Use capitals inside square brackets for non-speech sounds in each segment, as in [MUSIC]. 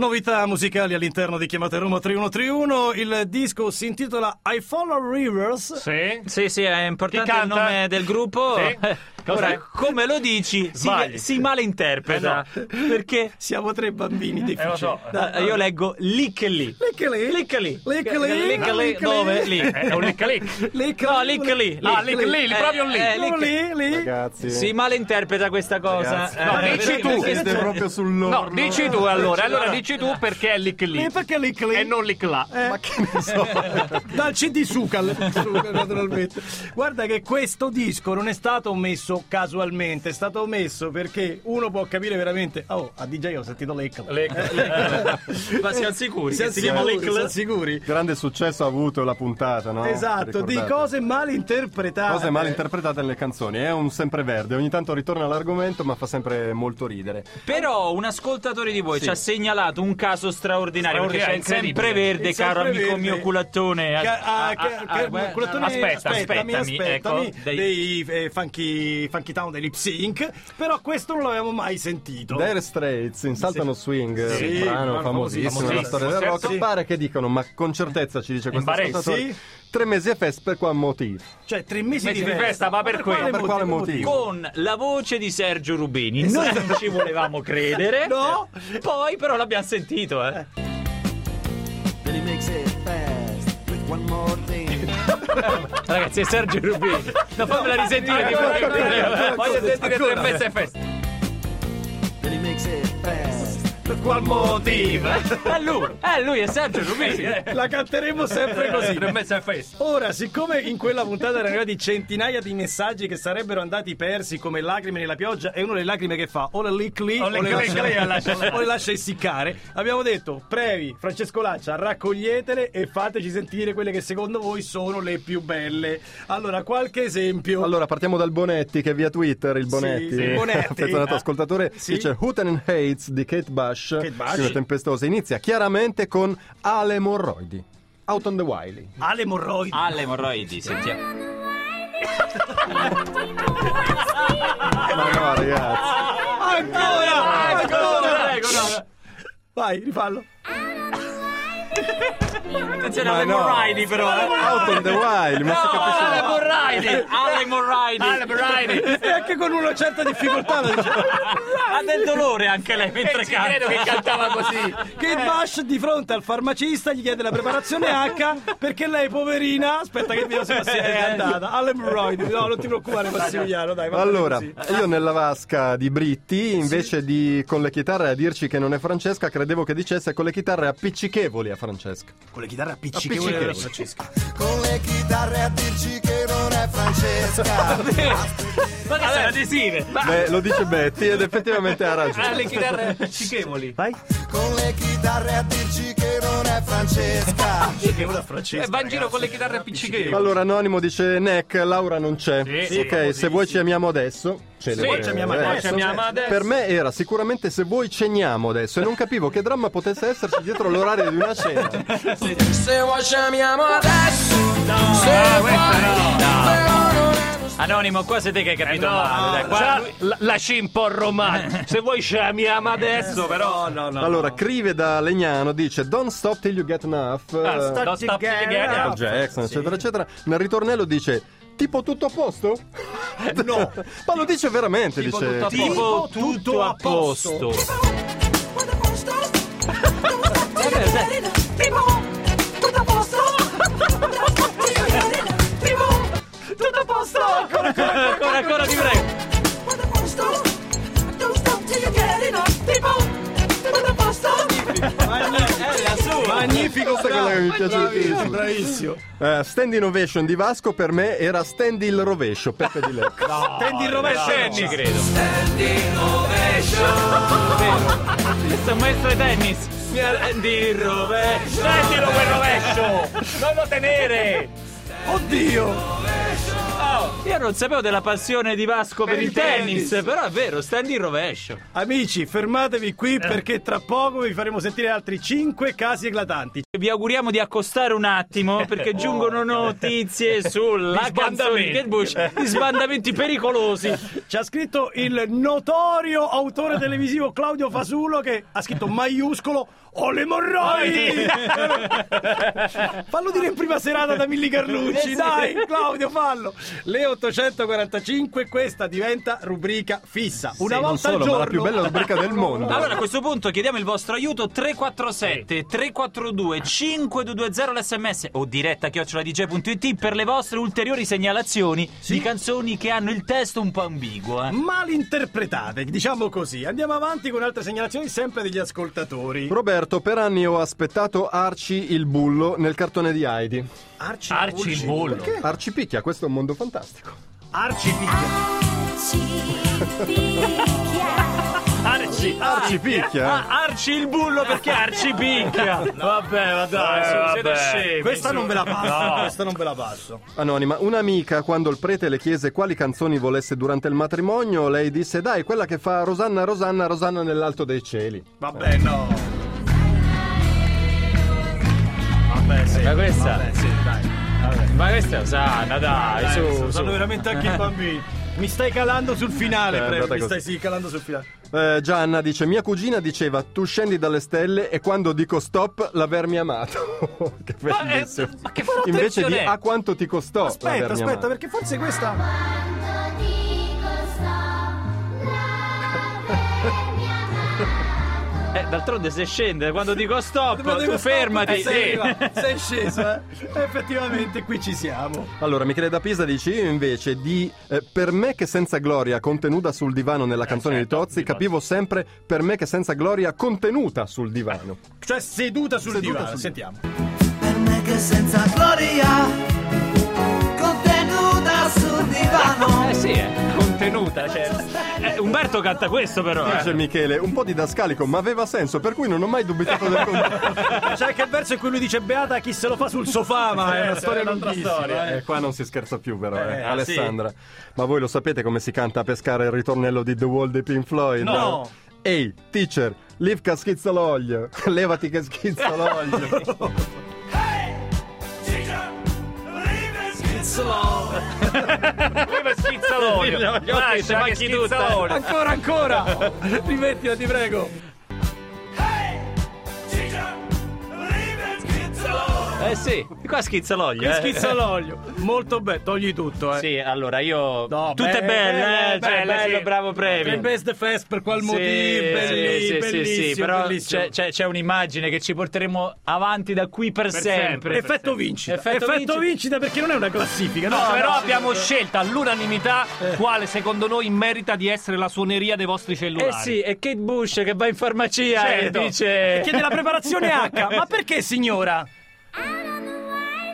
Novità musicali all'interno di Chiamate Roma 3131. Il disco si intitola I Follow Rivers. Sì. Sì, sì, è importante il nome del gruppo. Sì. [LAUGHS] Cos'è? Ora, come lo dici, si, Sbagli. si malinterpreta. Perché Siamo tre bambini Eh, lo so. eh, io leggo licche lì. Licca lì. Licca lì. Licca lì. Licca lì. Dove? lì. Lì. Eh, È un lick. Licca No, licca lì. Ah, lick lì, lì, proprio lì. Eh, Lì, lì, lì. Ragazzi, Si malinterpreta questa cosa. Ragazzi. Eh, No, dici tu. siete proprio sull'orlo. No, dici tu allora. Allora dici tu perché è lick lì. Lì, perché licca lì? E non lick là. Ma che ne so? Dal CD Sucal, Sucal, naturalmente. Guarda che questo disco non è stato messo casualmente, è stato messo perché uno può capire veramente. Oh, a DJ ho sentito Lick. [LAUGHS] Ma siamo sicuri? Siamo si chiama sicuri, siamo sicuri. Grande successo ha avuto la puntata, no? Esatto, di cose mal interpretate. Cose mal interpretate nelle canzoni. È un sempreverde. Ogni tanto ritorna all'argomento, ma fa sempre molto ridere. Però un ascoltatore di voi Sì. ci ha segnalato un caso straordinario perché c'è il Straordinario, sempreverde, caro amico sempreverde. mio culattone. Ca- ah, ca- ah, culattone- aspetta, aspettami, aspettami, aspettami, ecco, dei- dei eh, funky, funky Town dei Lip Sync, però questo non l'avevamo mai sentito. Dire Straits in Saltano Swing, Sì, un brano brano famosissimo nella famosissimo, storia del rock. sì. Pare che dicano, ma con certezza ci dice questo ascoltatore, tre mesi e fest per quale motivo? Cioè, tre mesi, Mesi di festa, ma per quello. Per quale motivo? con la voce di Sergio Rubini. Noi non ci volevamo credere. No. Poi però l'abbiamo sentito, eh. Ragazzi, è Sergio Rubini. No, fammela risentire di nuovo. Voglio sentire tre mesi e festa. Per qual motivo? È lui, è lui, è Sergio Rubini. La canteremo sempre così. Tre mesi e festa. Ora, siccome in quella puntata erano arrivati centinaia di messaggi che sarebbero andati persi come lacrime nella pioggia, e uno le lacrime che fa o le lick lì O o le le lì, o lascia- lascia, [LAUGHS] o le lascia essiccare, abbiamo detto, previ, Francesco Laccia, raccoglietele e fateci sentire quelle che secondo voi sono le più belle. Allora, qualche esempio. Allora, partiamo dal Bonetti, che via Twitter il Bonetti, Sì, sì. Bonetti. [LAUGHS] affezionato ascoltatore, Sì. dice Hooten and Hates di Kate Bush, Kate Bush. scrive tempestosa, inizia chiaramente con Ale Morroidi. Out on the Wiley. alle morroidi. Alle emorroidi, sentiamo. [LAUGHS] Ma no, ragazzi. Ancora! Ancora! Vai, rifallo. Attenzione alle no. però. eh. Out on the Wiley, ma si No, capisce alle emorroidi. Alle emorroidi. Ale Brady. E anche con una certa difficoltà. Ha del dolore anche lei mentre Ci credo che canta. cantava così. Kate Bush di fronte al farmacista gli chiede la preparazione H perché lei poverina aspetta che video se è andata all'emorroidi no non ti preoccupare Massimiliano dai Allora, così. io nella vasca di Britti, invece di con le chitarre a dirci che non è Francesca, credevo che dicesse con le chitarre appiccichevoli a Francesca. Con le chitarre Appiccichevoli. appiccichevoli Francesco Con le chitarre a dirci che non è Francesca. [LAUGHS] Ma che sono adesive? Beh, lo dice Betty ed effettivamente ha ragione. Alle chitarre appiccichevoli. vai Con le chitarre a è Francesca. [LAUGHS] appiccichevole a E Francesco va in giro con le chitarre appiccichevoli. Allora, Anonimo dice Neck, Laura non c'è. Sì, ok, se vuoi ci amiamo adesso. Ce Sì, ci amiamo adesso. adesso. Ci amiamo adesso. Per me era sicuramente se vuoi ceniamo adesso e non capivo che dramma potesse esserci dietro l'orario di una cena. Se vuoi ci amiamo adesso. Ah, questa no. Però non è Anonimo, qua siete che hai capito Eh, no, male. dai, qua già lui- la- lasci un po' romano. [LAUGHS] Se vuoi ci amiamo adesso, però. no no Allora, Crive da Legnano dice Don't stop till you get enough. Ah, stop, stop, together. together. Jackson, eccetera, eccetera. Nel ritornello dice Tipo tutto a posto? [LAUGHS] no [LAUGHS] Ma lo dice veramente, Tipo dice tutto a posto. Tipo tutto a posto. tutto a Ancora, ancora, ti prego. È la sua. magnifico Questa è quella che mi piace di bravissimo, più. bravissimo Eh, stand Innovation di Vasco per me era Stand il rovescio, Peppe di Lecco. tendi il rovescio ci credo. Questo è un maestro di tennis. Di rovescio. Prendilo quel rovescio! Non lo tenere! oddio Oh, Io non sapevo della passione di Vasco per, il tennis, però è vero, sta in rovescio. Amici, fermatevi qui Eh. perché tra poco vi faremo sentire altri 5 casi eclatanti. Vi auguriamo di accostare un attimo perché [LAUGHS] giungono notizie sulla canzone di sbandamenti. Kate Bush di sbandamenti pericolosi. Ci ha scritto il notorio autore televisivo Claudio Fasulo che ha scritto maiuscolo ho le morroidi [LAUGHS] fallo dire in prima serata da Milli Carlucci dai Claudio fallo le 845 questa diventa rubrica fissa una Non volta solo, al giorno ma la più bella rubrica del mondo. Allora a questo punto chiediamo il vostro aiuto 347 342 5220 l'sms o diretta chioccioladj.it per le vostre ulteriori segnalazioni di canzoni che hanno il testo un po' ambiguo. Eh. malinterpretate diciamo così andiamo avanti con altre segnalazioni sempre degli ascoltatori Roberto, per anni ho aspettato Arci il bullo nel cartone di Heidi. Arci, Arci il bullo. perché? Arci picchia, questo è un mondo fantastico. Arci picchia Arci, Arci picchia. Ah, Arci il bullo perché Arci picchia. [LAUGHS] Vabbè, ma dai, Eh, su, siete vabbè. scemi. questa su. non ve la passo No. questa non ve la passo Anonima, un'amica quando il prete le chiese quali canzoni volesse durante il matrimonio, lei disse dai, quella che fa Rosanna Rosanna Rosanna nell'alto dei cieli. Vabbè, no. Vabbè, sì. Ma questa- Vabbè, sì, Ma questa è Osanna, dai, Dai, su, sono veramente anche i bambini. Mi stai calando sul finale, Eh, prego. Mi così. stai sì, calando sul finale. Eh, Gianna dice, mia cugina diceva tu scendi dalle stelle e quando dico stop l'avermi amato. [LAUGHS] che Ma, eh, bellissimo. ma che Invece di a quanto ti costò Aspetta, aspetta, amato. perché forse questa. D'altronde se scende quando dico stop, Ma tu fermati. stop, sei, sì. arriva, sei [LAUGHS] sceso, eh? Effettivamente qui ci siamo. Allora, Michele da Pisa dice io invece di eh, per me che senza gloria contenuta sul divano nella canzone certo, di Tozzi capivo sempre per me che senza gloria contenuta sul divano. Cioè seduta sul Seduta divano, sul- sentiamo. Per me che senza gloria contenuta sul divano Eh sì, eh, contenuta, certo. Eh, Umberto canta questo però. eh. Dice Michele, un po' didascalico, ma aveva senso, per cui non ho mai dubitato del contrario. [LAUGHS] C'è anche il verso in cui lui dice Beata chi se lo fa sul sofà, ma è una storia lunghissima. eh. Eh, qua non si scherza più però, eh. Eh, Alessandra. Ma voi lo sapete come si canta a pescare il ritornello di The Wall di Pink Floyd? No. Ehi, teacher, leave che schizza l'olio. [LAUGHS] Levati che schizza [LAUGHS] l'olio. Come schizza l'olio. Occhi Lascia si che macchi tutta. Ancora, ancora! Rimettila, ti prego. Eh sì, qua schizza l'olio. Che eh. schizza l'olio. Molto bello, togli tutto, eh. Sì, allora io. No, Tutte be- belle, eh. belle, Cioè, belle, bello, sì. bravo premio. Il best fest per qual Sì, motivo? belli, sì, sì, bellissimo, sì, però c'è, c'è- c'è un'immagine che ci porteremo avanti da qui per, sempre. sempre. Effetto vincita. Effetto Effetto, vincita. vincita perché non è una classifica, no? No, però no, abbiamo scelto all'unanimità quale secondo noi merita di essere la suoneria dei vostri Eh cellulari. sì, e Kate Bush che va in farmacia Certo. e dice. Chiede la preparazione H. Ma perché, signora?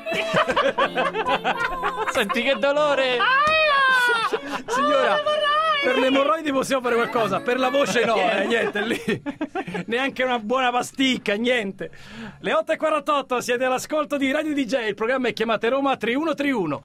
[LAUGHS] Senti che dolore! Signora, per le emorroidi possiamo fare qualcosa, per la voce no, eh, niente, lì. Neanche una buona pasticca, niente. Le 8.48 siete all'ascolto di Radio DJ, il programma è chiamato Roma 3131.